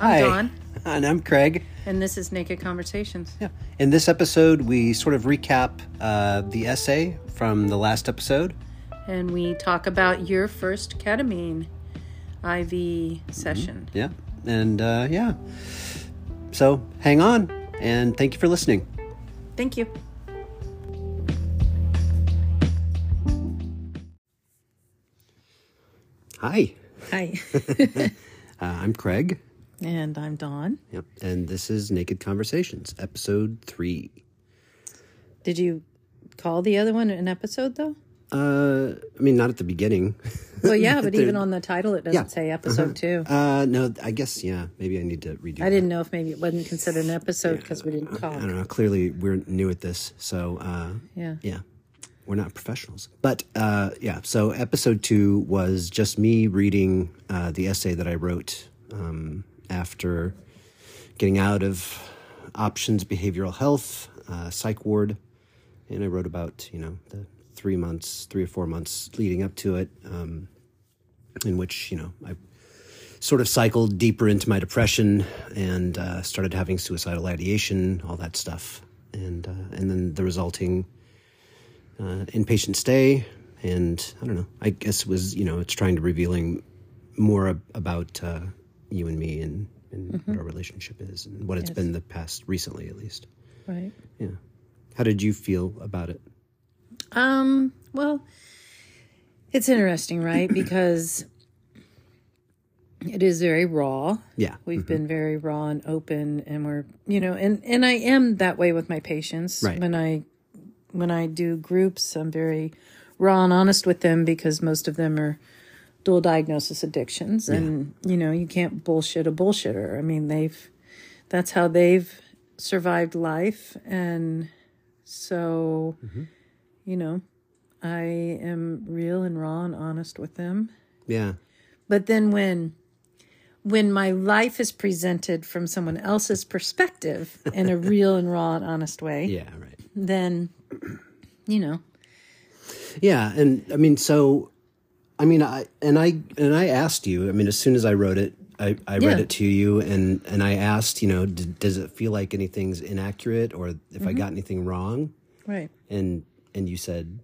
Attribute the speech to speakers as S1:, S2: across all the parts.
S1: Hi.
S2: Dawn.
S1: And I'm Craig.
S2: And this is Naked Conversations.
S1: Yeah. In this episode, we sort of recap uh, the essay from the last episode.
S2: And we talk about your first ketamine IV session.
S1: Yeah. And uh, yeah. So hang on and thank you for listening.
S2: Thank you.
S1: Hi.
S2: Hi.
S1: Uh, I'm Craig.
S2: And I'm Dawn.
S1: Yep. And this is Naked Conversations, episode three.
S2: Did you call the other one an episode though?
S1: Uh, I mean, not at the beginning.
S2: Well, yeah, but even on the title it doesn't
S1: Yeah.
S2: say episode two.
S1: Uh, no, I guess, yeah, maybe I need to redo it.
S2: I didn't know if maybe it wasn't considered an episode because we didn't
S1: call.
S2: I
S1: don't know. Clearly, we're new at this. So, uh,
S2: Yeah.
S1: yeah we're not professionals but uh, yeah so episode two was just me reading uh, the essay that i wrote um, after getting out of options behavioral health uh, psych ward and i wrote about you know the three months three or four months leading up to it um, in which you know i sort of cycled deeper into my depression and uh, started having suicidal ideation all that stuff and uh, and then the resulting uh, inpatient stay, and I don't know. I guess it was you know it's trying to revealing more ab- about uh, you and me and, and what our relationship is and what it's
S2: Yes.
S1: been the past recently at least.
S2: Right.
S1: Yeah. How did you feel about it?
S2: Um, well, it's interesting, right? Because it is very raw.
S1: Yeah.
S2: We've been very raw and open and we're, you know, and and I am that way with my patients.
S1: Right.
S2: When I when I do groups, I'm very raw and honest with them because most of them are dual diagnosis addictions and you know, you can't bullshit a bullshitter. I mean, they've that's how they've survived life and so mm-hmm. you know, I am real and raw and honest with them.
S1: Yeah.
S2: But then when when my life is presented from someone else's perspective in a real and raw and honest way,
S1: Yeah. Right.
S2: then you know,
S1: Yeah, and I mean, so I mean, I and I and I asked you. I mean, as soon as I wrote it, I, I read it to you, and and I asked, you know, d- does it feel like anything's inaccurate, or if I got anything wrong?
S2: right.
S1: And and you said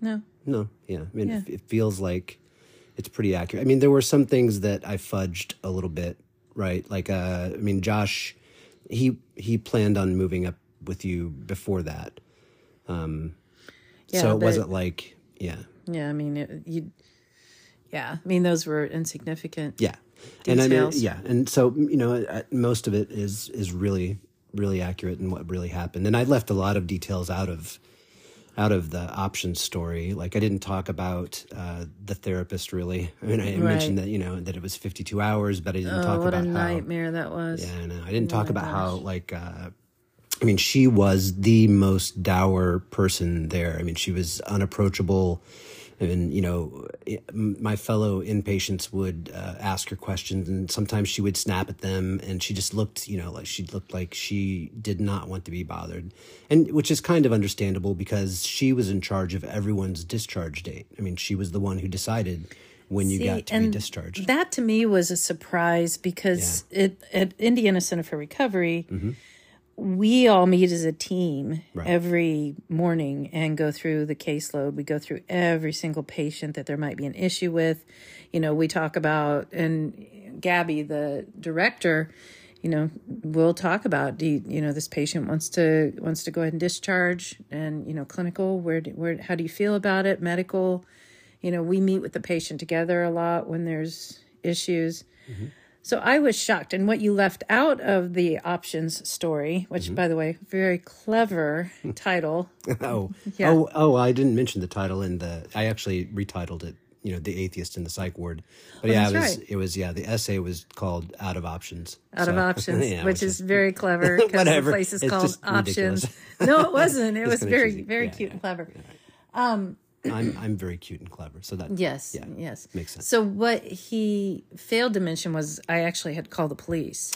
S2: No.
S1: no. Yeah, I mean,
S2: Yeah.
S1: It, it feels like it's pretty accurate. I mean, there were some things that I fudged a little bit, right? Like, uh, I mean, Josh, he he planned on moving up with you before that, um,
S2: Yeah,
S1: so it wasn't like, yeah.
S2: Yeah, I mean it, you yeah, I mean those were insignificant.
S1: Yeah, and I mean, yeah, and so you know, uh, most of it is is really really accurate in what really happened, and I left a lot of details out of out of the options story. Like I didn't talk about uh, the therapist really. I mean, I mentioned that you know that it was fifty two hours, but I didn't
S2: Oh,
S1: talk
S2: what a
S1: about how.
S2: nightmare that was.
S1: Yeah, I know. I didn't talk about how like. Uh, I mean, she was the most dour person there. I mean, she was unapproachable. And, you know, my fellow inpatients would uh, ask her questions, and sometimes she would snap at them, and she just looked, you know, like she looked like she did not want to be bothered. And which is kind of understandable because she was in charge of everyone's discharge date. I mean, she was the one who decided when you
S2: See,
S1: got to be discharged.
S2: That to me was a surprise because it at Indiana Center for Recovery, we all meet as a team
S1: Right.
S2: every morning and go through the caseload. We go through every single patient that there might be an issue with. You know, we talk about and Gabby, the director, you know, we'll talk about do you, you know this patient wants to wants to go ahead and discharge and you know clinical where do, where how do you feel about it medical you know we meet with the patient together a lot when there's issues mm-hmm. So i was shocked and what you left out of the options story which mm-hmm. by the way very clever title
S1: Oh,
S2: Yeah.
S1: oh, oh! I didn't mention the title in the. I actually retitled it. You know, the atheist in the psych ward. But oh, yeah, it
S2: Oh,
S1: was.
S2: right.
S1: It was. Yeah, the essay was called "Out of Options."
S2: out of options
S1: yeah,
S2: which is very clever because the place is
S1: It's
S2: called options no it wasn't it was very very
S1: Yeah,
S2: cute and clever um,
S1: I'm I'm very cute and clever, so that
S2: Yes,
S1: yeah,
S2: yes.
S1: makes sense.
S2: So what he failed to mention was I actually had called the police.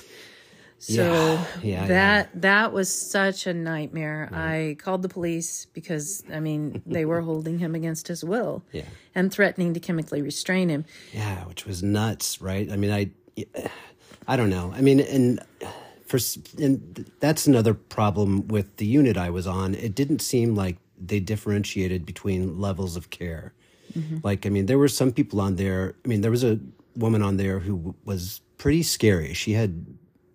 S2: So
S1: Yeah, yeah,
S2: that that was such a nightmare. I called the police because I mean they were holding him against his will
S1: Yeah.
S2: and threatening to chemically restrain him.
S1: Yeah, which was nuts, right? I mean, I I don't know. I mean, and for and that's another problem with the unit I was on. It didn't seem like they differentiated between levels of care. Mm-hmm. Like, I mean, there were some people on there. I mean, there was a woman on there who w- was pretty scary. She had,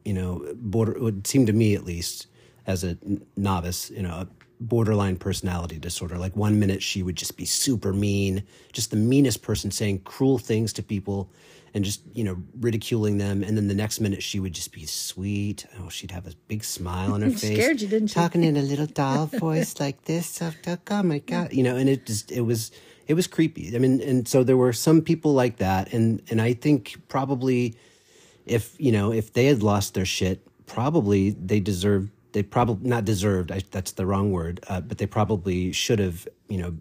S1: you know, border. It seemed to me at least, as a n- novice, you know, a borderline personality disorder. Like one minute she would just be super mean, just the meanest person, saying cruel things to people, and just you know ridiculing them. And then the next minute she would just be sweet. Oh, she'd have a big smile on her face.
S2: Scared you, didn't you?
S1: Talking in a little doll voice like this. So, oh my god, you know, and it just it was it was creepy. I mean, and so there were some people like that, and and I think probably if you know if they had lost their shit, probably they deserved. They probably not deserved. I, that's the wrong word. Uh, but they probably should have, you know,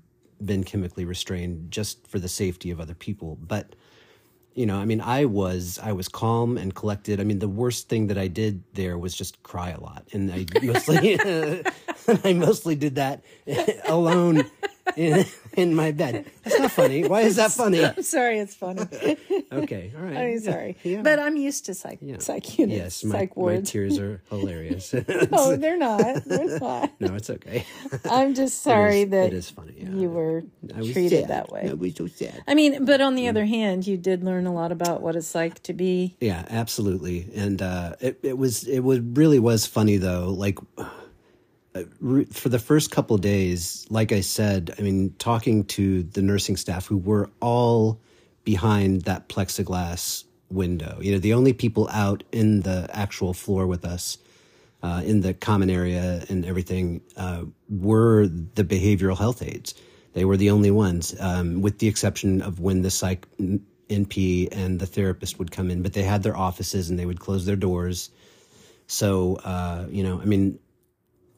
S1: been chemically restrained just for the safety of other people. But you know, I mean, I was I was calm and collected. I mean, the worst thing that I did there was just cry a lot, and I mostly I mostly did that alone in, in my bed. That's not funny. Why is that funny?
S2: I'm sorry, it's funny.
S1: Okay, all right.
S2: I'm sorry,
S1: Yeah.
S2: but I'm used to psych psych units,
S1: Yes, my,
S2: psych
S1: my
S2: wards.
S1: tears are hilarious.
S2: No, they're not. They're not.
S1: no, it's okay.
S2: I'm just sorry
S1: it is,
S2: that
S1: it is funny. Yeah.
S2: you were treated
S1: sad.
S2: that way.
S1: I was so sad.
S2: I mean, but on the other hand, you did learn a lot about what it's like to be.
S1: Yeah, absolutely. And uh, it it was it was really was funny though. Like for the first couple days, like I said, I mean, talking to the nursing staff who were all behind that plexiglass window. You know, the only people out in the actual floor with us. Uh, in the common area and everything uh, were the behavioral health aides. They were the only ones, um, with the exception of when the psych NP and the therapist would come in, but they had their offices and they would close their doors. So, uh, you know, I mean,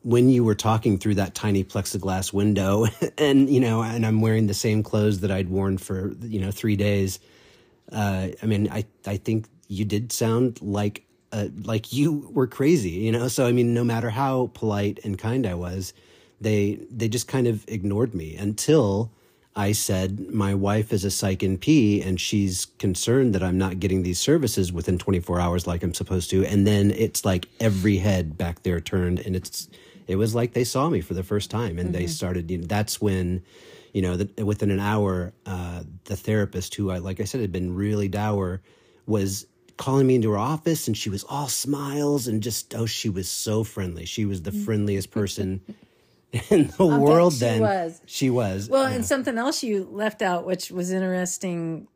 S1: when you were talking through that tiny plexiglass window and, you know, and I'm wearing the same clothes that I'd worn for, you know, three days, uh, I mean, I, I think you did sound like, uh, like you were crazy, you know? So, I mean, no matter how polite and kind I was, they, they just kind of ignored me until I said, my wife is a psych NP and she's concerned that I'm not getting these services within 24 hours like I'm supposed to. And then it's like every head back there turned and it's, it was like they saw me for the first time and they started, you know, that's when, you know, the, within an hour, uh, the therapist who I, like I said, had been really dour was calling me into her office and she was all smiles and just, oh, she was so friendly. She was the friendliest person in the world
S2: she
S1: then.
S2: was.
S1: She was.
S2: Well, and something else you left out, which was interesting,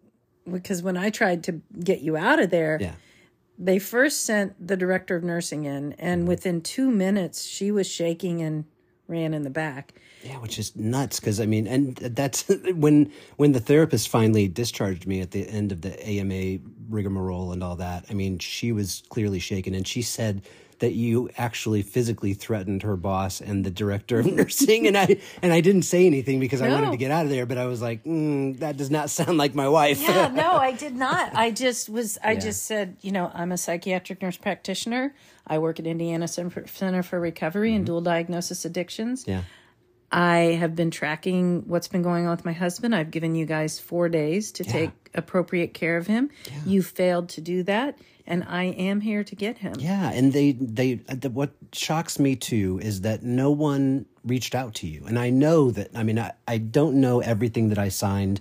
S2: because when I tried to get you out of there,
S1: yeah.
S2: They first sent the director of nursing in, and mm-hmm. within two minutes, she was shaking and ran in the back.
S1: Yeah, which is nuts because I mean, and that's when when the therapist finally discharged me at the end of the AMA rigmarole and all that. I mean, she was clearly shaken, and she said that you actually physically threatened her boss and the director of nursing, and I and I didn't say anything because I wanted to get out of there, but I was like, mm, that does not sound like my wife.
S2: Yeah, no, I did not. I just was. I just said, you know, I'm a psychiatric nurse practitioner. I work at Indiana Center for, Center for Recovery and Dual Diagnosis Addictions.
S1: yeah,
S2: I have been tracking what's been going on with my husband. I've given you guys four days to take appropriate care of him. You failed to do that, and I am here to get him.
S1: Yeah, and they they uh, the, what shocks me too is that no one reached out to you, and I know that. I mean, I, I don't know everything that I signed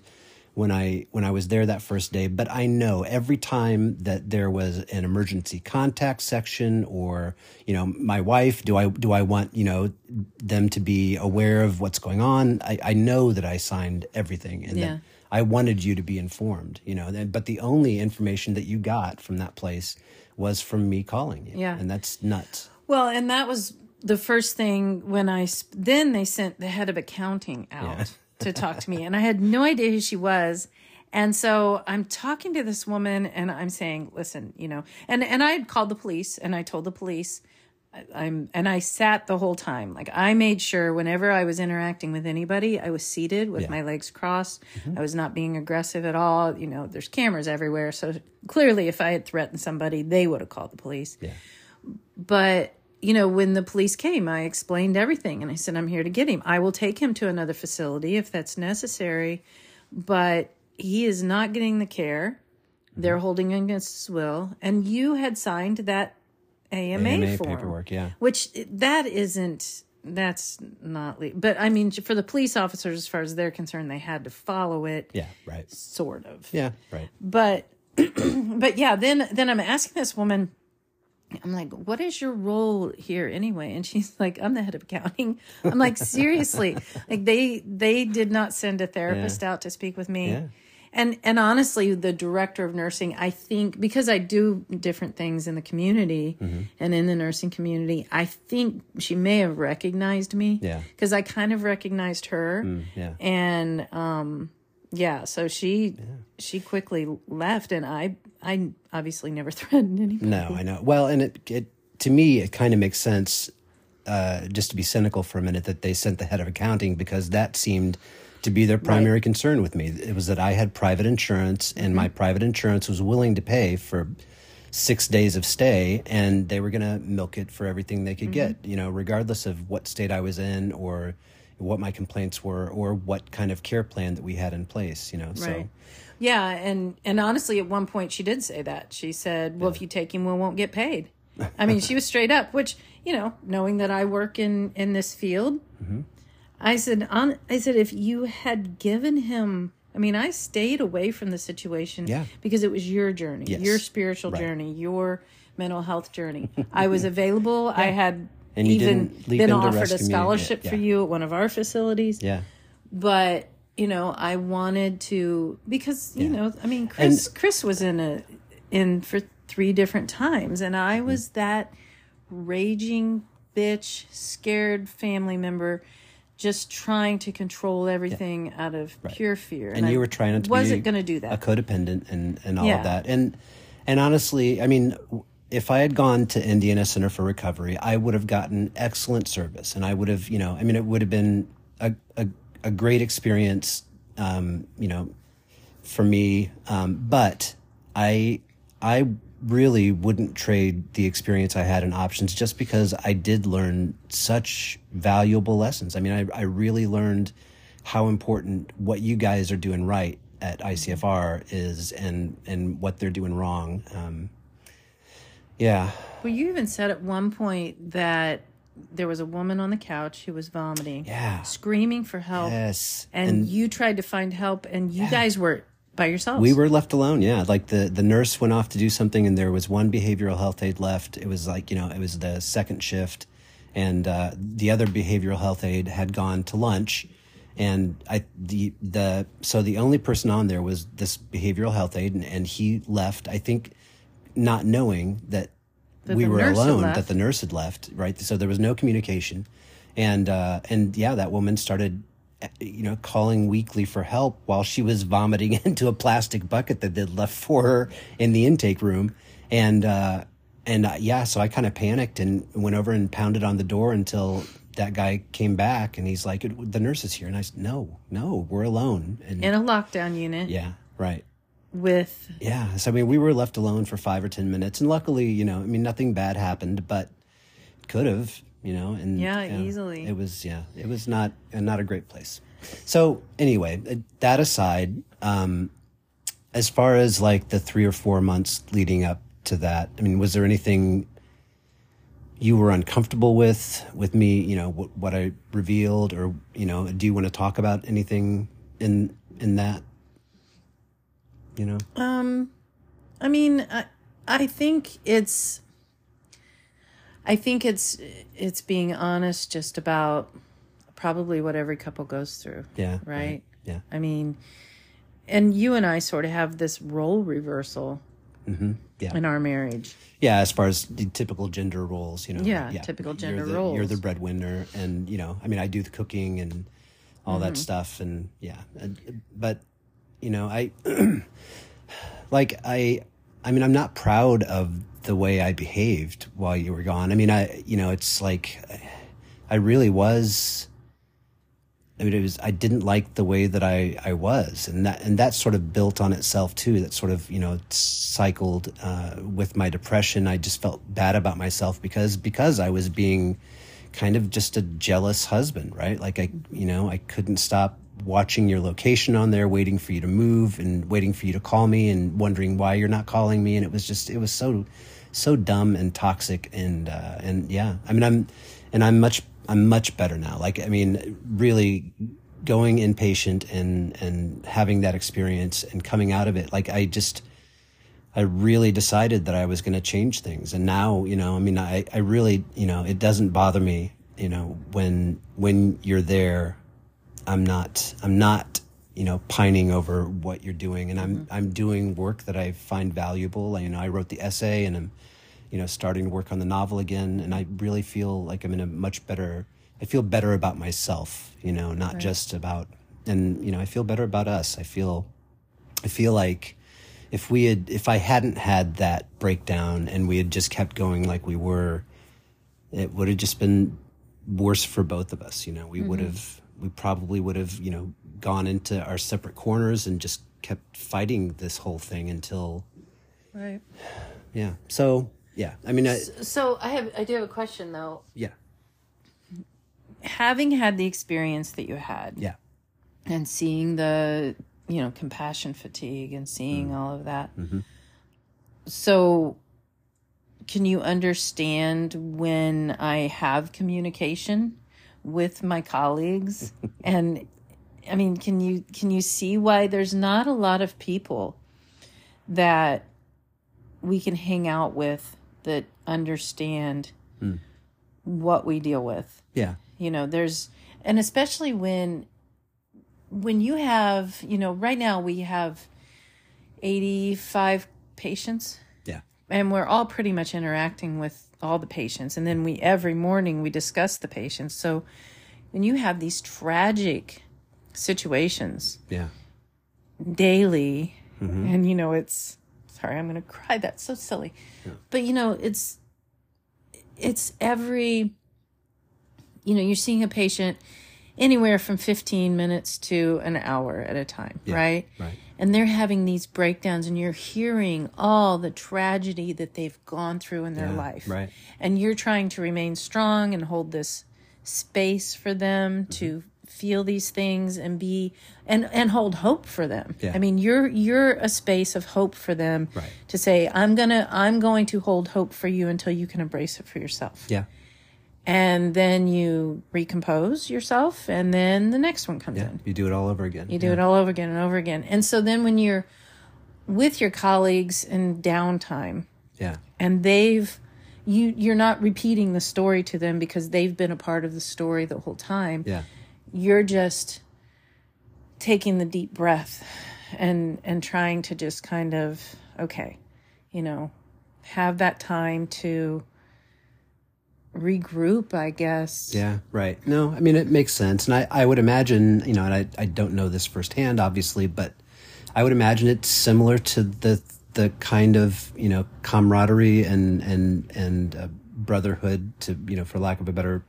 S1: when I when I was there that first day, but I know every time that there was an emergency contact section or you know my wife, do I do I want you know them to be aware of what's going on? I, I know that I signed everything, and
S2: Yeah.
S1: that I wanted you to be informed, you know. But the only information that you got from that place was from me calling you.
S2: Yeah.
S1: And that's nuts.
S2: Well, and that was the first thing when I sp- then they sent the head of accounting out to talk to me, and I had no idea who she was. And so I'm talking to this woman, and I'm saying, "Listen, you know," and and I had called the police, and I told the police, I- I'm, and I sat the whole time. Like I made sure whenever I was interacting with anybody, I was seated with my legs crossed. Mm-hmm. I was not being aggressive at all. You know, there's cameras everywhere, so clearly, if I had threatened somebody, they would have called the police
S1: Yeah.
S2: but you know when the police came i explained everything and i said i'm here to get him i will take him to another facility if that's necessary but he is not getting the care mm-hmm. they're holding against his will, and you had signed that AMA,
S1: AMA
S2: form,
S1: paperwork, yeah.
S2: which that isn't. That's not. Le- but I mean, for the police officers, as far as they're concerned, they had to follow it.
S1: Yeah, right.
S2: Sort of.
S1: Yeah, right.
S2: But, but yeah. Then, then I'm asking this woman. I'm like, what is your role here anyway? And she's like, I'm the head of accounting. I'm like, seriously, like they they did not send a therapist out to speak with me.
S1: Yeah.
S2: And and honestly, the director of nursing, I think because I do different things in the community
S1: Mm-hmm.
S2: and in the nursing community, I think she may have recognized me.
S1: Yeah.
S2: Because I kind of recognized her.
S1: Yeah.
S2: And um yeah, so she she quickly left and I I obviously never threatened anybody.
S1: No, I know. Well, and it, it to me, it kind of makes sense, uh, just to be cynical for a minute, that they sent the head of accounting because that seemed to be their primary concern with me. It was that I had private insurance, and my private insurance was willing to pay for six days of stay, and they were going to milk it for everything they could get, you know, regardless of what state I was in or what my complaints were or what kind of care plan that we had in place, you know. So
S2: Right. Yeah, and and honestly, at one point she did say that. She said, "Well, if you take him, we won't get paid." I mean, she was straight up. Which you know, knowing that I work in in this field,
S1: Mm-hmm.
S2: I said, on, I said, if you had given him, I mean, I stayed away from the situation
S1: Yeah.
S2: because it was your journey,
S1: Yes.
S2: your spiritual
S1: Right.
S2: journey, your mental health journey. I was available. I had.
S1: And
S2: even
S1: didn't leap
S2: been
S1: into
S2: offered a
S1: me. Yeah,
S2: scholarship for you at one of our facilities
S1: yeah.
S2: but you know i wanted to because you
S1: Yeah.
S2: know i mean chris chris was in a in for three different times and i was mm. that raging bitch scared family member just trying to control everything out of pure fear
S1: and
S2: I
S1: you were trying to
S2: wasn't going to do that.
S1: a codependent and and all
S2: Yeah.
S1: of that and and honestly i mean if i had gone to indiana center for recovery i would have gotten excellent service. And i would have you know i mean it would have been a a, a great experience um you know for me. Um but i i really wouldn't trade the experience i had in options just because i did learn such valuable lessons. I mean i, I really learned how important what you guys are doing right at icfr is and and what they're doing wrong. Um yeah
S2: well you even said at one point that there was a woman on the couch who was vomiting
S1: Yeah.
S2: screaming for help
S1: yes
S2: and, you tried to find help and you guys were by yourselves
S1: We were left alone, yeah. Like the the nurse went off to do something, and there was one behavioral health aide left. It was like you know, it was the second shift, and uh, the other behavioral health aide had gone to lunch, and I the the so the only person on there was this behavioral health aide, and, and he left. I think not knowing that,
S2: That
S1: we were alone, that the nurse had left, right? So there was no communication, and uh, and yeah, that woman started, uh, you know, calling weekly for help while she was vomiting into a plastic bucket that they'd left for her in the intake room, and uh, and uh, yeah, so I kind of panicked and went over and pounded on the door until that guy came back, and he's like, "The nurse is here," and I said, "No, no, we're alone," and
S2: in a lockdown unit.
S1: Yeah, right.
S2: With
S1: Yeah. So I mean, we were left alone for five or ten minutes, and luckily, you know, I mean, nothing bad happened, but could have, you know, and
S2: Yeah,
S1: you know,
S2: easily.
S1: It was yeah, it was not uh, not a great place. So anyway, uh, that aside, um, as far as like the three or four months leading up to that, I mean, was there anything you were uncomfortable with with me? You know, what, what I revealed, or you know, do you want to talk about anything in in that? You know.
S2: Um, I mean, I, I think it's, I think it's it's being honest just about probably what every couple goes through.
S1: Yeah.
S2: Right.
S1: Yeah.
S2: I mean, and you and I sort of have this role reversal mm-hmm.
S1: Yeah.
S2: in our marriage.
S1: Yeah, as far as the typical gender roles, you know.
S2: Yeah, typical
S1: you're
S2: gender
S1: the,
S2: roles.
S1: You're the breadwinner, and you know, I mean, I do the cooking and all
S2: Mm-hmm.
S1: that stuff, and yeah, but you know, I like I, I mean, I'm not proud of the way I behaved while you were gone. I mean, I, you know, it's like I really was. I mean, it was. I didn't like the way that I, I was, and that and that sort of built on itself too. That sort of you know cycled uh, with my depression. I just felt bad about myself because because I was being kind of just a jealous husband, right? Like I, you know, I couldn't stop watching your location on there, waiting for you to move and waiting for you to call me and wondering why you're not calling me. And it was just, it was so, so dumb and toxic. And, uh, and yeah, I mean, I'm, and I'm much, I'm much better now. Like, I mean, really going inpatient and, and having that experience and coming out of it. Like, I just, I really decided that I was going to change things. And now, you know, I mean, I, I really, you know, it doesn't bother me, you know, when, when you're there, I'm not, I'm not, you know, pining over what you're doing. And I'm, mm-hmm. I'm doing work that I find valuable. You know, I wrote the essay and I'm, you know, starting to work on the novel again. And I really feel like I'm in a much better, I feel better about myself, you know, not right. just about, and, you know, I feel better about us. I feel, I feel like, if we had if I hadn't had that breakdown and we had just kept going like we were, it would have just been worse for both of us. You know, we mm-hmm. would have we probably would have you know gone into our separate corners and just kept fighting this whole thing until
S2: right.
S1: Yeah. So yeah, I mean, I,
S2: so I have I do have a question though.
S1: Yeah.
S2: Having had the experience that you had,
S1: yeah,
S2: and seeing the you know, compassion fatigue and seeing mm. all of that. Mm-hmm. So, can you understand when I have communication with my colleagues? and I mean, can you can you see why there's not a lot of people that we can hang out with that understand mm. what we deal with?
S1: Yeah.
S2: You know, there's and especially when when you have, you know, right now we have 85 patients. And we're all pretty much interacting with all the patients. And then we, every morning, we discuss the patients. So when you have these tragic situations.
S1: Yeah.
S2: Daily. Mm-hmm. And, you know, it's, sorry, I'm going to cry. That's so silly. Yeah. But, you know, it's, it's every, you know, you're seeing a patient anywhere from 15 minutes to an hour at a time, yeah, right?
S1: Right.
S2: And they're having these breakdowns, and you're hearing all the tragedy that they've gone through in their yeah, life.
S1: Right.
S2: And you're trying to remain strong and hold this space for them mm-hmm. to feel these things and be and and hold hope for them.
S1: Yeah.
S2: I mean, you're you're a space of hope for them
S1: right.
S2: to say, I'm gonna I'm going to hold hope for you until you can embrace it for yourself.
S1: Yeah
S2: and then you recompose yourself and then the next one comes
S1: yeah,
S2: in.
S1: you do it all over again.
S2: You do yeah. it all over again and over again. And so then when you're with your colleagues in downtime
S1: yeah.
S2: and they've you you're not repeating the story to them because they've been a part of the story the whole time
S1: yeah.
S2: you're just taking the deep breath and and trying to just kind of okay you know have that time to regroup, I guess.
S1: Yeah, right. No, I mean, it makes sense. And I, I would imagine, you know, and I, I don't know this firsthand, obviously, but I would imagine it's similar to the, the kind of, you know, camaraderie and, and, and uh, brotherhood to, you know, for lack of a better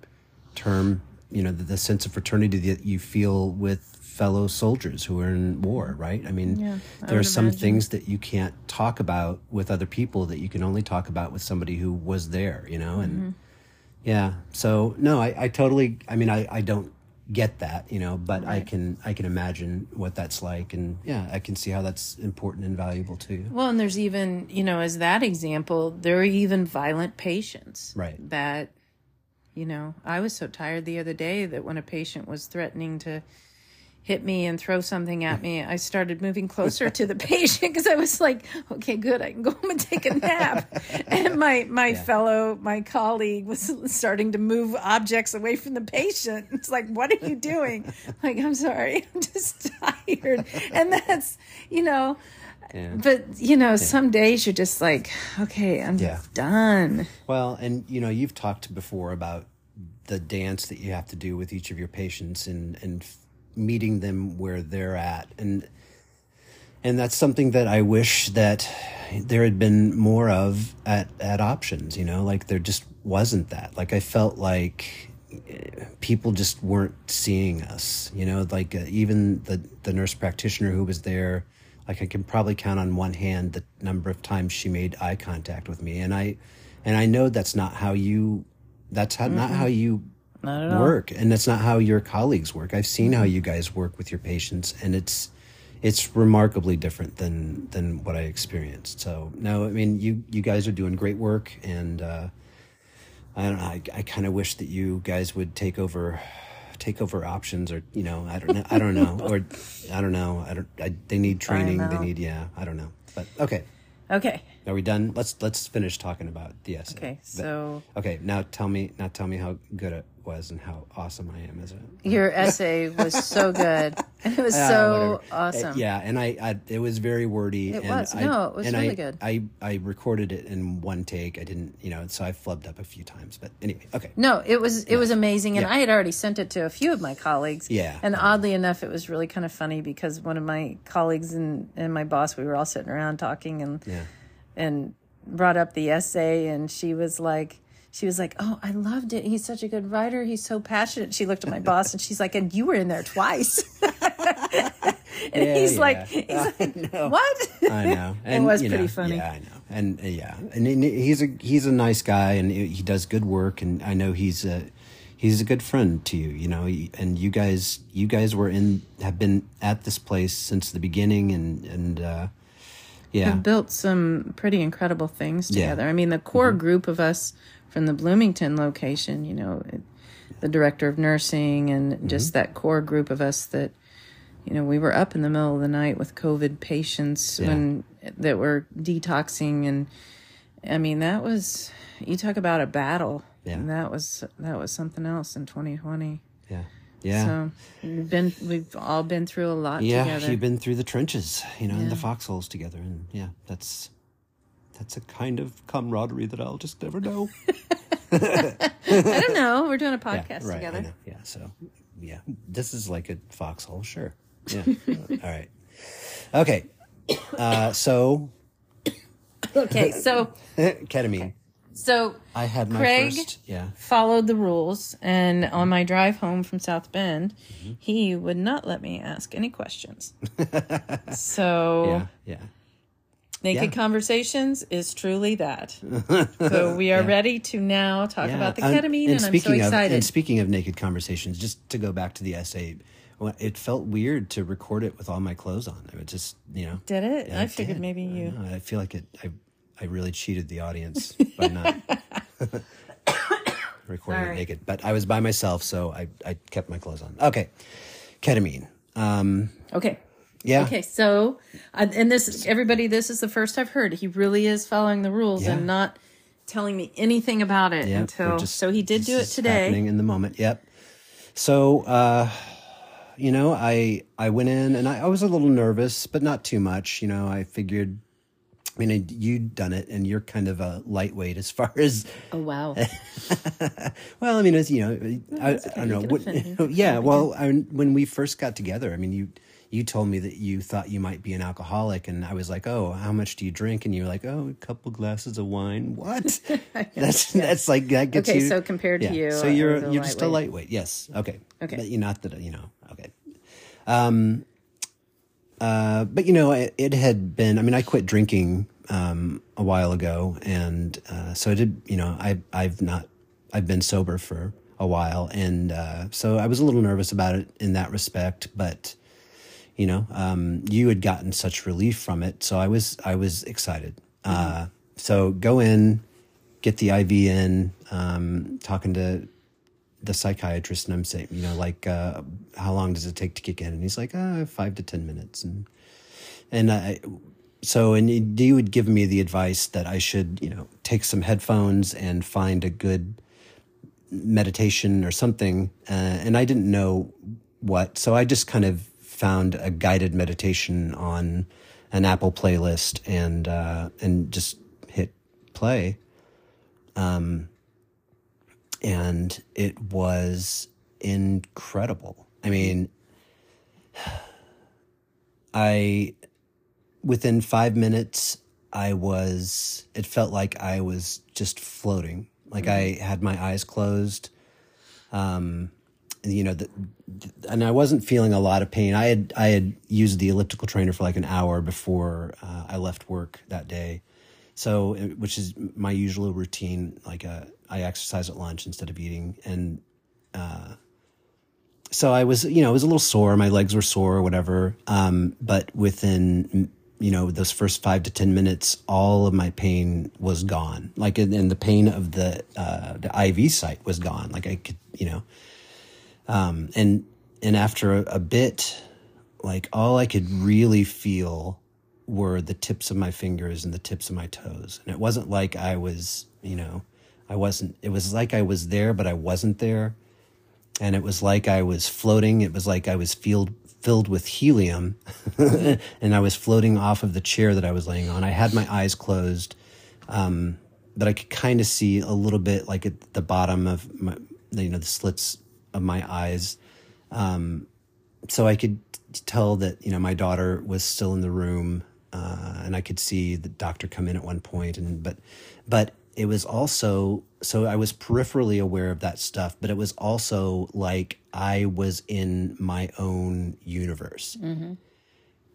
S1: term, you know, the, the sense of fraternity that you feel with fellow soldiers who are in war, right? I mean, yeah, I there are some imagine. things that you can't talk about with other people that you can only talk about with somebody who was there, you know, and, mm-hmm yeah. So no, I, I totally. I mean, I, I don't get that, you know, but right. I can I can imagine what that's like, and yeah, I can see how that's important and valuable to you.
S2: Well, and there's even you know, as that example, there are even violent patients,
S1: right?
S2: That, you know, I was so tired the other day that when a patient was threatening to hit me and throw something at me, I started moving closer to the patient because I was like, okay, good, I can go home and take a nap. and my my yeah. fellow, my colleague was starting to move objects away from the patient. It's like, what are you doing? like, I'm sorry, I'm just tired. And that's, you know, yeah. But you know, yeah. some days you're just like, okay, I'm done.
S1: Well, and you know, you've talked before about the dance that you have to do with each of your patients and and meeting them where they're at and and that's something that I wish that there had been more of at at options you know like there just wasn't that like I felt like eh, people just weren't seeing us you know like uh, even the the nurse practitioner who was there like I can probably count on one hand the number of times she made eye contact with me and I and I know that's not how you that's how, mm-hmm. not how you
S2: Not at all.
S1: Work, and that's not how your colleagues work. I've seen how you guys work with your patients, and it's it's remarkably different than than what I experienced. So no, I mean you you guys are doing great work, and uh, I don't know. I, I kind of wish that you guys would take over take over options or you know i don't know i don't know or i don't know i don't I, they need training they need yeah i don't know but okay
S2: Okay.
S1: Are we done let's let's finish talking about the essay
S2: Okay.
S1: But-
S2: So
S1: okay now tell me now tell me how good it was and how awesome i am as a
S2: your essay was so good. It was
S1: Ah,
S2: so
S1: whatever.
S2: awesome.
S1: Uh, yeah, and I, I it was very wordy.
S2: It
S1: and
S2: was.
S1: I,
S2: No, it was really
S1: I,
S2: good.
S1: I I recorded it in one take. I didn't, you know, so I flubbed up a few times. But anyway, okay.
S2: No, it was it was amazing, and
S1: Yeah.
S2: I had already sent it to a few of my colleagues.
S1: Yeah.
S2: and oddly enough, it was really kind of funny because one of my colleagues and, and my boss, we were all sitting around talking and
S1: Yeah.
S2: And brought up the essay, and she was like, she was like, "Oh, I loved it. He's such a good writer. He's so passionate." She looked at my boss, and she's like, "And you were in there twice." and
S1: Yeah,
S2: he's
S1: yeah.
S2: like, he's like, "What?"
S1: I know. And,
S2: it
S1: was
S2: pretty
S1: know,
S2: funny.
S1: Yeah, I know. And uh, yeah, and he's a he's a nice guy, and he he does good work, and I know he's a he's a good friend to you. You know, and you guys you guys were in have been at this place since the beginning, and and uh, yeah,
S2: have built some pretty incredible things
S1: Yeah.
S2: together. I mean, the core mm-hmm. group of us from the Bloomington location, you know, the director of nursing and mm-hmm. just that core group of us that, you know, we were up in the middle of the night with COVID patients
S1: Yeah.
S2: when that were detoxing, and I mean, that was you talk about a battle.
S1: Yeah.
S2: And that was that was something else in 2020.
S1: yeah, yeah.
S2: So we've been we've all been through a lot
S1: yeah,
S2: together.
S1: you've been through the trenches, you know, in the foxholes together, and yeah, that's that's a kind of camaraderie that I'll just never know.
S2: I don't know. We're doing a
S1: yeah,
S2: podcast
S1: right, I
S2: together.
S1: Yeah, so yeah, this is like a foxhole, sure. Yeah, all right, okay. Uh, so
S2: Okay, so
S1: ketamine.
S2: So
S1: I had my
S2: Craig?
S1: first. Yeah,
S2: followed the rules and on my drive home from South Bend, mm-hmm. he would not let me ask any questions. so
S1: yeah, yeah.
S2: Naked
S1: Yeah.
S2: Conversations is truly that. so we are ready to now talk
S1: Yeah,
S2: about the
S1: and-
S2: ketamine and, I'm so
S1: speaking of- and speaking of naked conversations, just to go back to the essay, it felt weird to record it with all my clothes on. It just, you know.
S2: Did it?
S1: Yeah,
S2: I figured
S1: did.
S2: maybe you
S1: know. I feel like it. I I really cheated the audience by not recording
S2: Sorry.
S1: it naked. But I was by myself, so I I kept my clothes on. Okay, ketamine. Um,
S2: Okay.
S1: yeah.
S2: Okay, so uh, and this everybody, this is the first I've heard. He really is following the rules
S1: Yeah.
S2: and not telling me anything about it
S1: we're
S2: until.
S1: just-
S2: so he did do it today.
S1: Happening in the moment. Yep. So, uh, you know, I I went in and I, I was a little nervous, but not too much. You know, I figured. I mean, you'd done it, and you're kind of a lightweight as far as
S2: Oh wow!
S1: well, I mean, as you know, I, I don't know. What, yeah, well, I, when we first got together, I mean, you you told me that you thought you might be an alcoholic, and I was like, "Oh, how much do you drink?" And you were like, "Oh, a couple glasses of wine." What? that's that's like that gets
S2: Okay,
S1: you.
S2: so compared to you,
S1: so you're
S2: was a
S1: you're just a
S2: lightweight.
S1: lightweight. Yes. Okay.
S2: Okay.
S1: But you're not that you know. Okay. Um. Uh, but you know, it, it had been. I mean, I quit drinking um, a while ago, and uh, so I did. You know, I I've not. I've been sober for a while, and uh, so I was a little nervous about it in that respect. But you know, um, you had gotten such relief from it, so I was I was excited. Uh, so go in, get the IV in, um, talking to the psychiatrist and I'm saying, you know, like, uh, how long does it take to kick in? And he's like, uh, five to 10 minutes. And, and I, so, and he would give me the advice that I should, you know, take some headphones and find a good meditation or something. Uh, and I didn't know what, so I just kind of found a guided meditation on an Apple playlist and, uh, and just hit play Um, and it was incredible. I mean, I within five minutes, I was. It felt like I was just floating, like I had my eyes closed. Um, you know, the, and I wasn't feeling a lot of pain. I had I had used the elliptical trainer for like an hour before uh, I left work that day, so which is my usual routine. Like uh, I exercise at lunch instead of eating, and uh, so I was, you know, I was a little sore. My legs were sore or whatever. Um, but within, you know, those first five to 10 minutes, all of my pain was gone. Like, and, the pain of the, uh, the IV site was gone. Like I could, you know, um, and, and after a, a bit, like all I could really feel were the tips of my fingers and the tips of my toes. And it wasn't like I was, you know, I wasn't, it was like I was there, but I wasn't there and it was like I was floating. It was like I was filled filled with helium, and I was floating off of the chair that I was laying on. I had my eyes closed, um, but I could kind of see a little bit, like at the bottom of my, you know, the slits of my eyes. Um, so I could tell that you know my daughter was still in the room, uh, and I could see the doctor come in at one point, and but but it was also so I was peripherally aware of that stuff, but it was also like I was in my own universe, mm-hmm.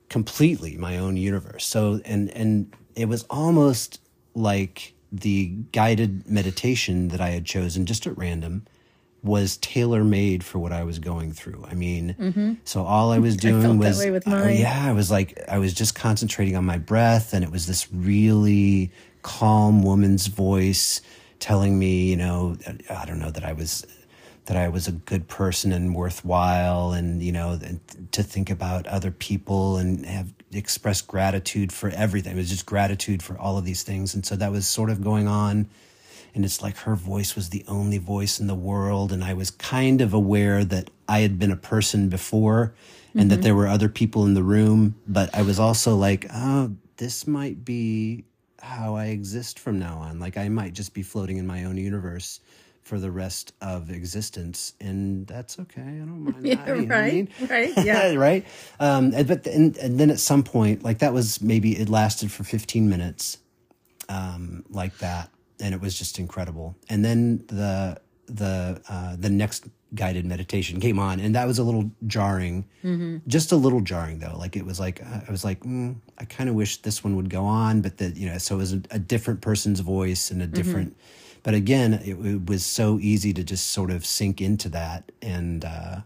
S1: completely my own universe. So and and it was almost like the guided meditation that I had chosen just at random was tailor made for what I was going through. I mean, mm-hmm. so all I was doing
S2: I
S1: was,
S2: uh,
S1: yeah, I was like, I was just concentrating on my breath, and it was this really calm woman's voice telling me, you know, I don't know that I was that I was a good person and worthwhile, and you know, to think about other people and have expressed gratitude for everything. It was just gratitude for all of these things, and so that was sort of going on. And it's like her voice was the only voice in the world, and I was kind of aware that I had been a person before, and mm-hmm. that there were other people in the room. But I was also like, oh, this might be how I exist from now on. Like I might just be floating in my own universe for the rest of existence, and that's okay. I don't mind.
S2: Yeah,
S1: that,
S2: right, I mean? right, yeah,
S1: right. Um, but and, and then at some point, like that was maybe it lasted for fifteen minutes, um, like that, and it was just incredible. And then the the uh, the next guided meditation came on, and that was a little jarring, mm-hmm. just a little jarring though. Like it was like I was like, mm, I kind of wish this one would go on, but that you know, so it was a, a different person's voice and a mm-hmm. different. Mm-hmm. But again, it, it, was so easy to just sort of sink into that, and uh,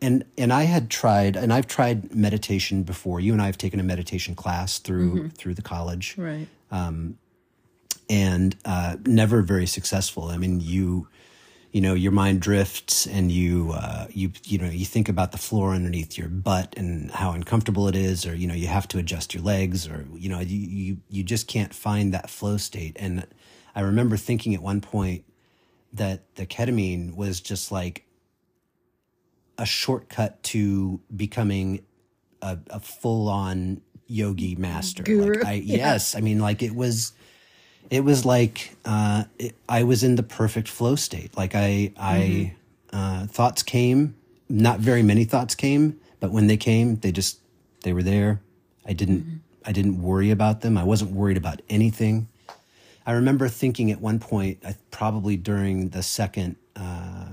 S1: and and I had tried, and I've tried meditation before. You and I have taken a meditation class through mm-hmm. through the college,
S2: right?
S1: Um, and uh, never very successful. I mean, you you know your mind drifts and you uh, you you know you think about the floor underneath your butt and how uncomfortable it is or you know you have to adjust your legs or you know you you, you just can't find that flow state and i remember thinking at one point that the ketamine was just like a shortcut to becoming a, a full-on yogi master
S2: Guru.
S1: like I, yeah. yes i mean like it was it was like uh, it, I was in the perfect flow state. Like I, I mm-hmm. uh, thoughts came, not very many thoughts came, but when they came, they just they were there. I didn't, mm-hmm. I didn't worry about them. I wasn't worried about anything. I remember thinking at one point, probably during the second, uh,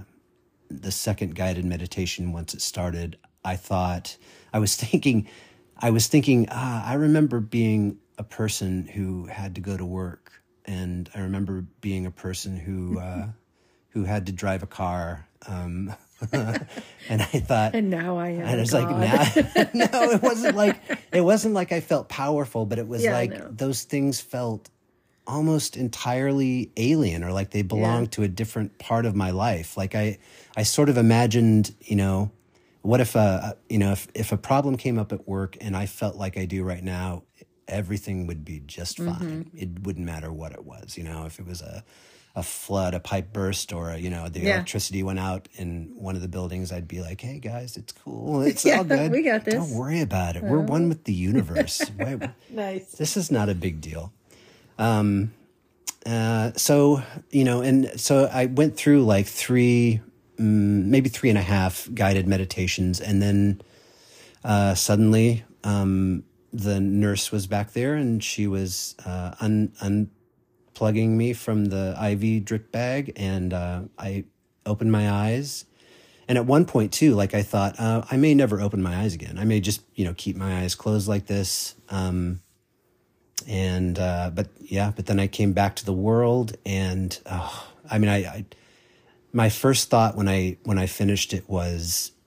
S1: the second guided meditation, once it started, I thought I was thinking, I was thinking, ah, I remember being a person who had to go to work and I remember being a person who uh, who had to drive a car. Um, and I thought,
S2: and now I am.
S1: And
S2: it's
S1: like, now, no, it wasn't like it wasn't like I felt powerful, but it was yeah, like those things felt almost entirely alien, or like they belonged yeah. to a different part of my life. Like I, I sort of imagined, you know, what if a, you know, if if a problem came up at work and I felt like I do right now, everything would be just fine. Mm-hmm. It wouldn't matter what it was, you know, if it was a a flood, a pipe burst, or a, you know the yeah. electricity went out in one of the buildings, I'd be like, "Hey guys, it's cool. It's yeah, all good.
S2: We got this.
S1: Don't worry about it. We're one with the universe.
S2: nice.
S1: This is not a big deal." Um, uh, so you know, and so I went through like three, mm, maybe three and a half guided meditations, and then uh, suddenly um, the nurse was back there and she was uh, un- unplugging me from the IV drip bag. And uh, I opened my eyes. And at one point, too, like I thought, uh, I may never open my eyes again. I may just, you know, keep my eyes closed like this. Um, and, uh, but yeah, but then I came back to the world and, oh, I mean, I, I my first thought when I when I finished it was "E-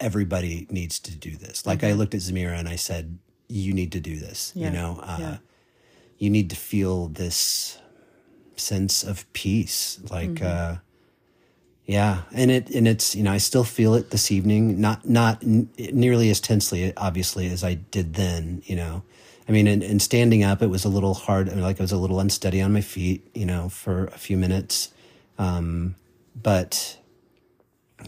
S1: everybody needs to do this. Like I looked at Zamira and I said, "You need to do this."
S2: Yeah,
S1: You know, uh,
S2: yeah.
S1: you need to feel this sense of peace. Like, uh, yeah, and it and it's you know I still feel it this evening. Not not n- nearly as tensely, obviously, as I did then. You know, I mean, and, and standing up, it was a little hard. I mean, Like I was a little unsteady on my feet. You know, for a few minutes, um, but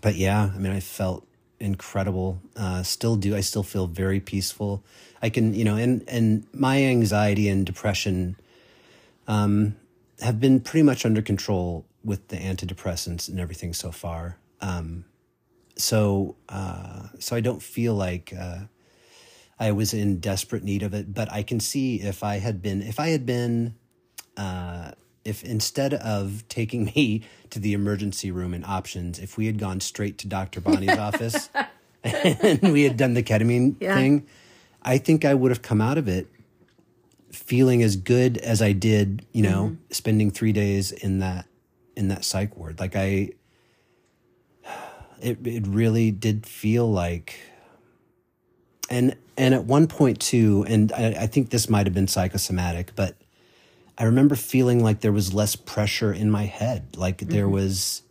S1: but yeah, I mean, I felt incredible. Uh, still do. I still feel very peaceful. I can, you know, and and my anxiety and depression um, have been pretty much under control with the antidepressants and everything so far. Um, so uh, so I don't feel like uh, I was in desperate need of it. But I can see if I had been, if I had been uh, if instead of taking me to the emergency room and options, if we had gone straight to Dr. Bonnie's office and we had done the ketamine
S2: Yeah.
S1: thing, I think I would have come out of it feeling as good as I did, you know,
S2: Mm-hmm.
S1: spending three days in that in that psych ward. Like I it it really did feel like and and at one point too, and I, I think this might have been psychosomatic, but I remember feeling like there was less pressure in my head. Like there was,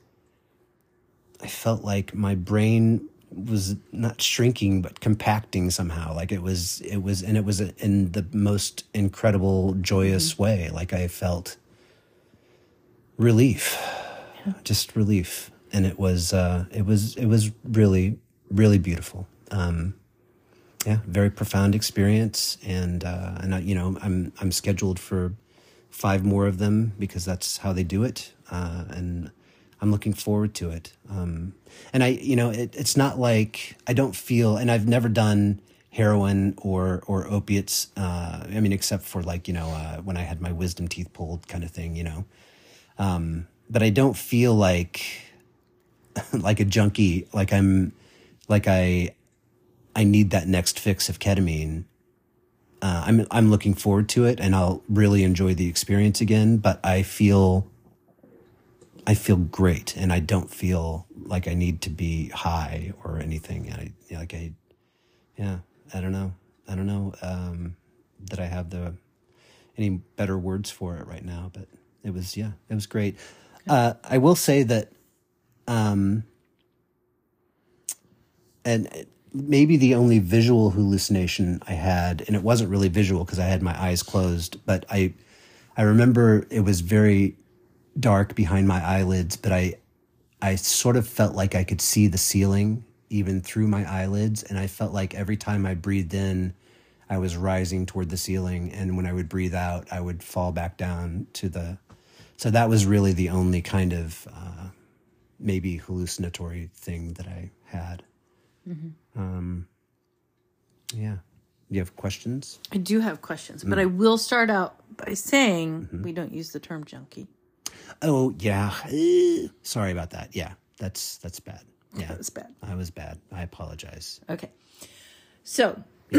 S1: I felt like my brain was not shrinking but compacting somehow. Like it was, it was, and it was in the most incredible, joyous way. Like I felt relief, just relief, and it was, uh, it was, it was really, really beautiful. Um, yeah, very profound experience, and uh, and I, you know I'm I'm scheduled for five more of them because that's how they do it, uh, and I'm looking forward to it. Um, and I, you know, it, it's not like I don't feel, and I've never done heroin or or opiates. Uh, I mean, except for like you know uh, when I had my wisdom teeth pulled, kind of thing, you know. Um, but I don't feel like like a junkie, like I'm, like I I need that next fix of ketamine. Uh, I'm I'm looking forward to it, and I'll really enjoy the experience again. But I feel I feel great, and I don't feel like I need to be high or anything. I like I, yeah, I don't know, I don't know um, that I have the any better words for it right now. But it was yeah, it was great. Uh, I will say that um, and maybe the only visual hallucination I had, and it wasn't really visual because I had my eyes closed, but I, I remember it was very dark behind my eyelids, but I, I sort of felt like I could see the ceiling even through my eyelids, and I felt like every time I breathed in, I was rising toward the ceiling, and when I would breathe out, I would fall back down to the. So that was really the only kind of uh, maybe hallucinatory thing that I had. Um, yeah. You have questions?
S2: I do have questions, but I will start out by saying
S1: Mm-hmm.
S2: we don't use the term junkie.
S1: Oh yeah. Eh, sorry about that. Yeah, that's that's bad. Yeah,
S2: That was bad.
S1: I was bad. I apologize.
S2: Okay. So,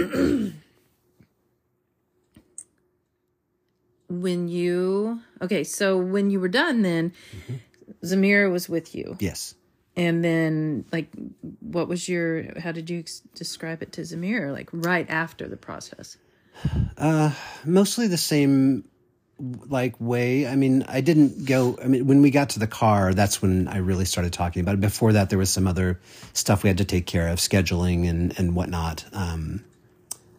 S2: when you, okay, so when you were done, then Zamira was with you.
S1: Yes.
S2: And then, like, what was your, how did you ex- describe it to Zamira Like, right after the process?
S1: uh Mostly the same like way. I mean, I didn't go I mean when we got to the car, that's when I really started talking about it. Before that there was some other stuff we had to take care of, scheduling and and whatnot. Um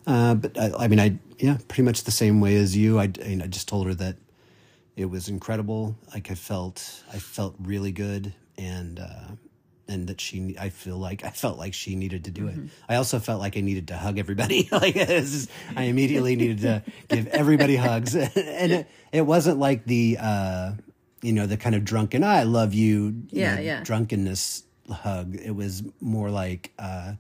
S1: uh but I, I mean I yeah, pretty much the same way as you. I, I just told her that it was incredible. Like I felt, I felt really good, and uh, and that she, I feel like I felt like she needed to do it. I also felt like I needed to hug everybody. like just- I immediately needed to give everybody hugs, and it, it wasn't like the, uh, you know, the kind of drunken "I love you," you
S2: Yeah,
S1: know,
S2: yeah.
S1: drunkenness hug. It was more like. Uh,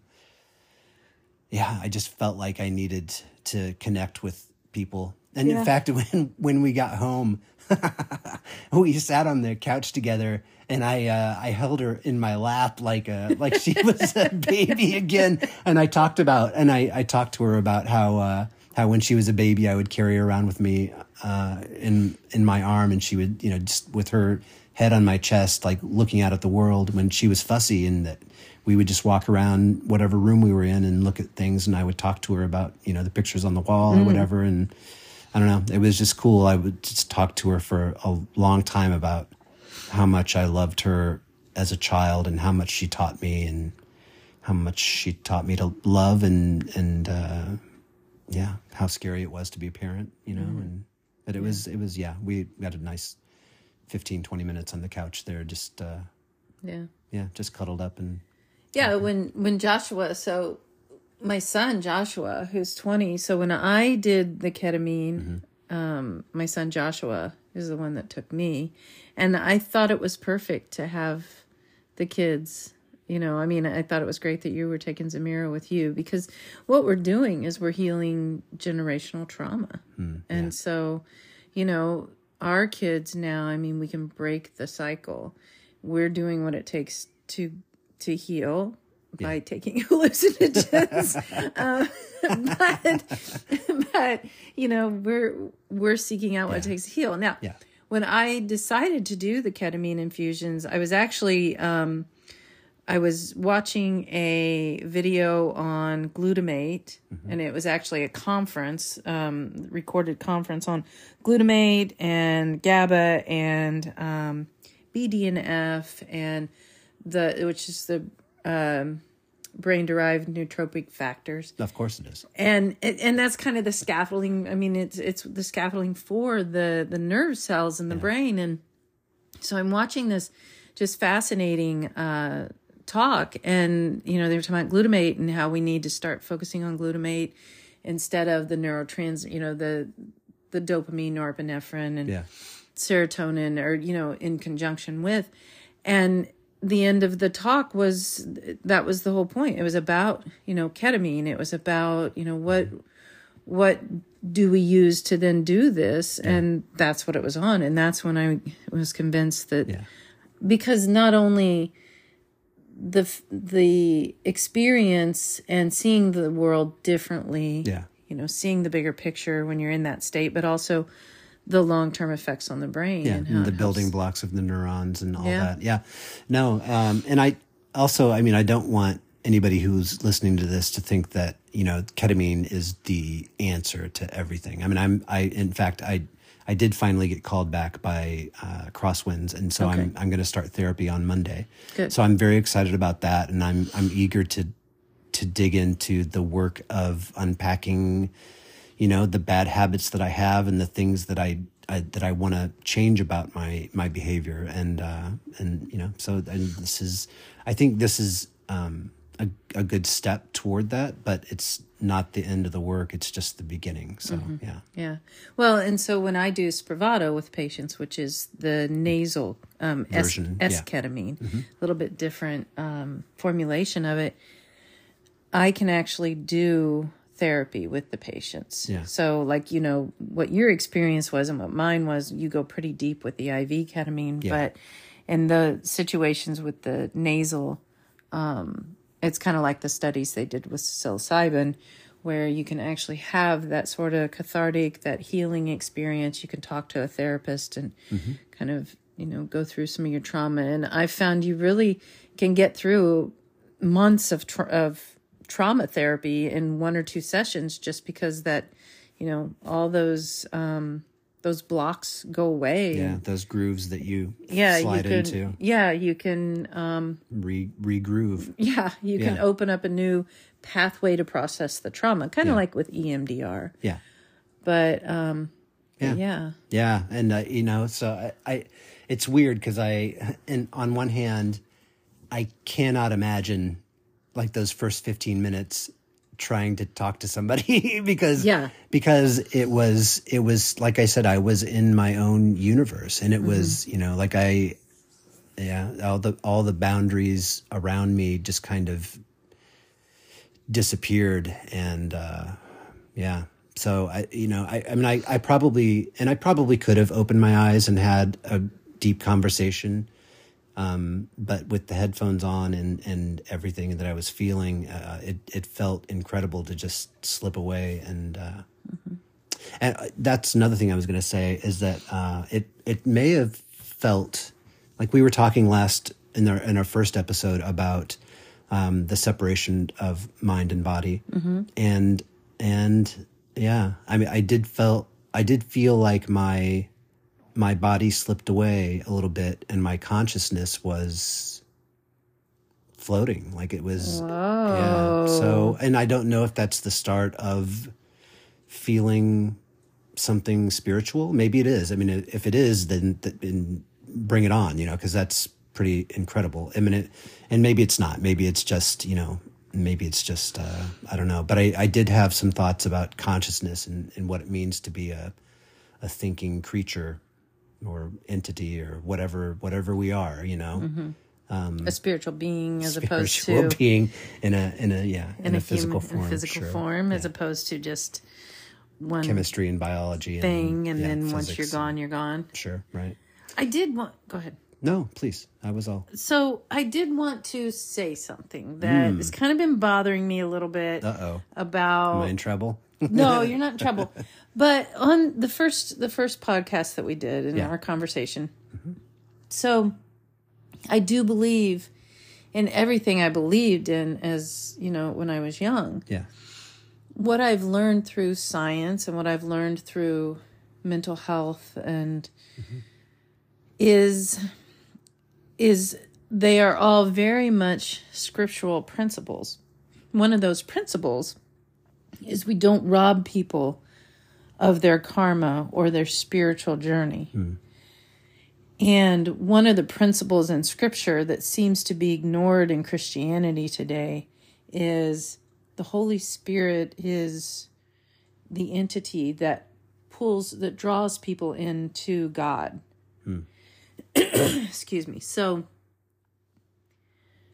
S1: yeah, I just felt like I needed to connect with people. And
S2: Yeah.
S1: in fact, when when we got home, we sat on the couch together, and I uh, I held her in my lap like a like she was a baby again. And I talked about and I I talked to her about how uh, how when she was a baby, I would carry her around with me uh, in in my arm, and she would you know just with her head on my chest, like looking out at the world when she was fussy and that we would just walk around whatever room we were in and look at things and I would talk to her about, you know, the pictures on the wall or whatever. And I don't know, it was just cool. I would just talk to her for a long time about how much I loved her as a child and how much she taught me and how much she taught me to love and, and, uh, yeah, how scary it was to be a parent, you know, and, but it was, it was, yeah, we got a nice 15, 20 minutes on the couch there, just, uh,
S2: Yeah.
S1: yeah, just cuddled up and
S2: Yeah, when when Joshua, so my son Joshua, who's twenty, so when I did the ketamine, um, my son Joshua is the one that took me, and I thought it was perfect to have the kids. You know, I mean, I thought it was great that you were taking Zamira with you because what we're doing is we're healing generational trauma, and so, you know, our kids now. I mean, we can break the cycle. We're doing what it takes to to heal by taking hallucinogens. uh, but, but you know, we're we're seeking out what it takes to heal. Now,
S1: Yeah.
S2: when I decided to do the ketamine infusions, I was actually um, I was watching a video on glutamate, and it was actually a conference, um, recorded conference on glutamate and GABA and um, BDNF and the which is the um, brain derived neurotrophic factors.
S1: Of course it is.
S2: and and that's kind of the scaffolding i mean it's it's the scaffolding for the the nerve cells in the brain. And so i'm watching this just fascinating uh talk. And you know they were talking about glutamate and how we need to start focusing on glutamate instead of the neurotrans you know the the dopamine norepinephrine and
S1: Yeah.
S2: serotonin or you know in conjunction with. And the end of the talk was that was the whole point. It was about you know ketamine. It was about you know what what do we use to then do this? And that's what it was on. And that's when i was convinced that
S1: Yeah.
S2: because not only the the experience and seeing the world differently
S1: Yeah.
S2: you know seeing the bigger picture when you're in that state but also the long-term effects on the brain
S1: Yeah.
S2: and
S1: And the building
S2: helps.
S1: blocks of the neurons and all
S2: Yeah.
S1: that. Yeah. No. Um, and I also, I mean, I don't want anybody who's listening to this to think that, you know, ketamine is the answer to everything. I mean, I'm, I, in fact, I, I did finally get called back by uh, Crosswinds, and so I'm I'm going to start therapy on Monday.
S2: Good.
S1: So I'm very excited about that, and I'm I'm eager to to dig into the work of unpacking, you know, the bad habits that I have and the things that I, I that I want to change about my my behavior, and uh, and you know, so and this is, I think this is um, a a good step toward that, but it's not the end of the work. It's just the beginning. So yeah,
S2: Yeah. Well, and so when I do Spravato with patients, which is the nasal um, S,
S1: Version,
S2: S
S1: yeah.
S2: ketamine, a little bit different um, formulation of it, I can actually do therapy with the patients.
S1: Yeah.
S2: So, like, you know, what your experience was and what mine was, you go pretty deep with the IV ketamine,
S1: Yeah.
S2: but in the situations with the nasal, um, it's kind of like the studies they did with psilocybin where you can actually have that sort of cathartic that healing experience you can talk to a therapist and mm-hmm. kind of you know go through some of your trauma and i found you really can get through months of tra- of trauma therapy in one or two sessions just because that you know all those um those blocks go away
S1: yeah, those grooves that you
S2: yeah
S1: slide
S2: you can
S1: into,
S2: yeah you can um
S1: re regroove.
S2: yeah, you can
S1: Yeah.
S2: open up a new pathway to process the trauma, kind of like with EMDR.
S1: Yeah.
S2: But um,
S1: Yeah.
S2: yeah,
S1: Yeah, and uh, you know, so I, I it's weird because I, and on one hand, I cannot imagine like those first fifteen minutes trying to talk to somebody because
S2: Yeah.
S1: because it was it was like I said I was in my own universe and it was you know like I yeah all the all the boundaries around me just kind of disappeared and uh yeah so i you know i i mean i i probably and i probably could have opened my eyes and had a deep conversation um but with the headphones on and and everything that i was feeling uh, it it felt incredible to just slip away and uh and uh, that's another thing i was going to say is that uh it it may have felt like we were talking last in our in our first episode about um, the separation of mind and body, and and yeah, I mean, I did felt I did feel like my my body slipped away a little bit, and my consciousness was floating, like it was. Yeah. So, and I don't know if that's the start of feeling something spiritual. Maybe it is. I mean, if it is, then, then bring it on, you know, because that's pretty incredible. I mean, and maybe it's not. Maybe it's just, you know, maybe it's just, uh, I don't know. But I, I did have some thoughts about consciousness and, and what it means to be a, a thinking creature or entity or whatever, whatever we are, you know.
S2: a spiritual being as opposed to
S1: being in a in a yeah in, a, physical
S2: human, in
S1: form,
S2: physical
S1: sure.
S2: form, as opposed to just one
S1: chemistry and biology
S2: thing, and
S1: yeah,
S2: then once you're gone,
S1: and-
S2: you're gone.
S1: sure, right?
S2: I did want. Go ahead.
S1: No, please. I was all.
S2: So I did want to say something that has kind of been bothering me a little bit
S1: Uh oh.
S2: about.
S1: Am I in trouble?
S2: No, you're not in trouble. But on the first the first podcast that we did in
S1: Yeah. Mm-hmm.
S2: our conversation, so I do believe in everything I believed in as you know when I was young.
S1: yeah.
S2: What I've learned through science and what I've learned through mental health and is is they are all very much scriptural principles. One of those principles is we don't rob people of their karma or their spiritual journey. Hmm. And one of the principles in scripture that seems to be ignored in Christianity today is the Holy Spirit is the entity that pulls, that draws people into God. Hmm. Excuse me. So,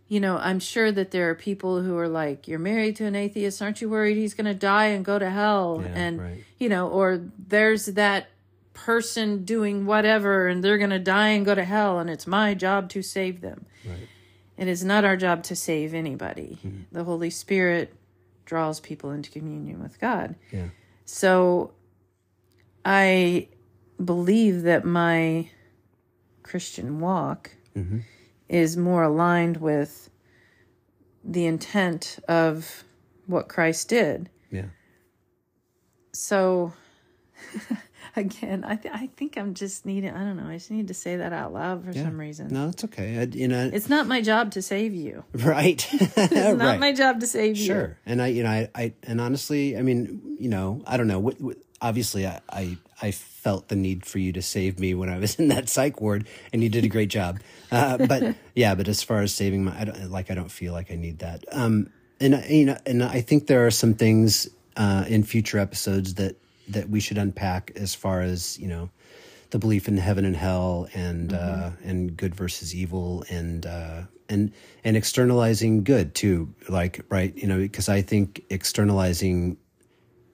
S2: you know, I'm sure that there are people who are like, You're married to an atheist. Aren't you worried he's going to die and go to hell?
S1: Yeah,
S2: and,
S1: right.
S2: you know, or there's that person doing whatever and they're going to die and go to hell and it's my job to save them.
S1: Right.
S2: It is not our job to save anybody.
S1: Mm-hmm.
S2: The Holy Spirit draws people into communion with God.
S1: Yeah.
S2: So I believe that my Christian walk
S1: Mm-hmm.
S2: Is more aligned with the intent of what Christ did.
S1: Yeah.
S2: So again, I th- I think I'm just needing I don't know, I just need to say that out loud for
S1: Yeah.
S2: some reason.
S1: No, it's okay. I, you know,
S2: It's not my job to save you.
S1: right.
S2: It's
S1: right.
S2: not my job to save you.
S1: Sure. And I, you know, I, I, and honestly, I mean, you know, I don't know. What, what, obviously, I, I, I felt the need for you to save me when I was in that psych ward, and you did a great job. Uh, but yeah, but as far as saving my, I don't like. I don't feel like I need that. Um, and I- you know, and I think there are some things uh, in future episodes that that we should unpack as far as you know the belief in heaven and hell and uh, and good versus evil and uh, and and externalizing good too. Like right you know because I think externalizing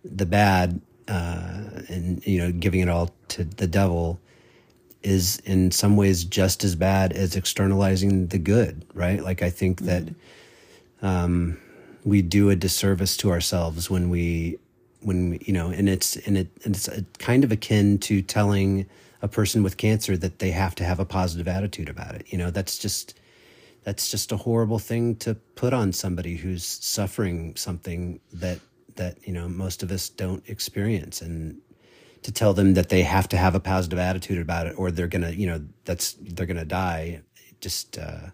S1: the bad uh, and you know giving it all to the devil is in some ways just as bad as externalizing the good right? Like I think that um, we do a disservice to ourselves when we when you know and it's and it and it's a, kind of akin to telling a person with cancer that they have to have a positive attitude about it. You know that's just that's just a horrible thing to put on somebody who's suffering something that that you know most of us don't experience. And to tell them that they have to have a positive attitude about it or they're gonna you know that's they're gonna die just uh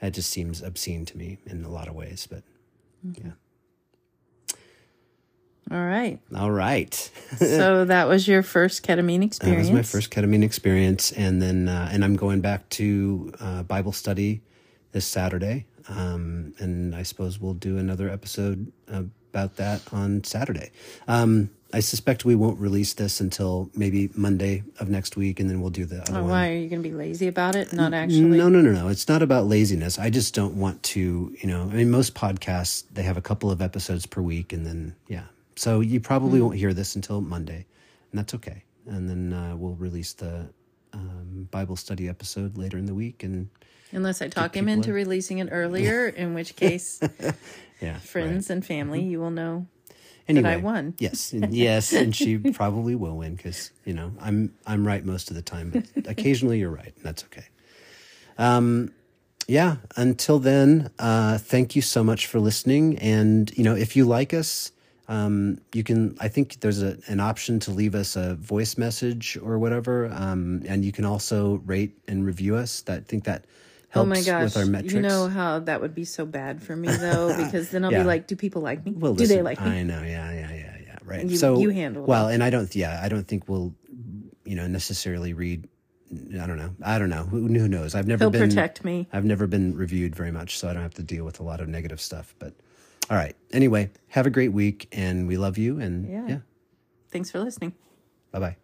S1: that just seems obscene to me in a lot of ways but yeah
S2: All right.
S1: all right
S2: so that was your first ketamine experience.
S1: that was my first ketamine experience and then uh, and i'm going back to uh, bible study this saturday um, and i suppose we'll do another episode about that on saturday um, i suspect we won't release this until maybe monday of next week and then we'll do the other
S2: Oh,
S1: one
S2: why are you going to be lazy about it? Not actually.
S1: No, no, no, no. It's not about laziness. I just don't want to, you know, I mean, most podcasts, they have a couple of episodes per week and then, yeah. So you probably
S2: Hmm.
S1: won't hear this until Monday, and that's okay. And then uh, we'll release the um, Bible study episode later in the week. And
S2: Unless I talk him into
S1: in.
S2: releasing it earlier, in which case,
S1: yeah,
S2: friends and family, you will know.
S1: anyway,
S2: I won.
S1: Yes, and yes, and she probably will win because you know I'm I'm right most of the time, but occasionally you're right, and that's okay. Um, yeah. Until then, uh, thank you so much for listening. And you know, if you like us, um, you can. I think there's a, an option to leave us a voice message or whatever, um, and you can also rate and review us. That I think that helps
S2: Oh my gosh!
S1: with our metrics.
S2: You know how that would be so bad for me though, because then I'll
S1: Yeah.
S2: be like, "Do people like me?
S1: Well,
S2: Do they like me?"
S1: I know, yeah, yeah, yeah, yeah. Right.
S2: You-
S1: so
S2: you handle it.
S1: well, and I don't. Yeah, I don't think we'll, you know, necessarily read. I don't know. I don't know. Who, who knows? I've never
S2: He'll
S1: been.
S2: protect me.
S1: I've never been reviewed very much, so I don't have to deal with a lot of negative stuff. But all right. Anyway, have a great week, and we love you. And
S2: Yeah.
S1: yeah
S2: Thanks for listening.
S1: bye bye.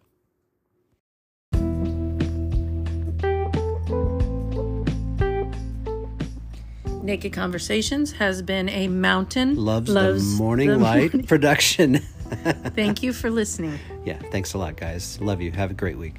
S2: Naked Conversations has been a mountain
S1: Loves,
S2: loves
S1: the morning
S2: the
S1: light
S2: morning-
S1: production.
S2: Thank you for listening.
S1: yeah. Thanks a lot, guys. Love you. Have a great week.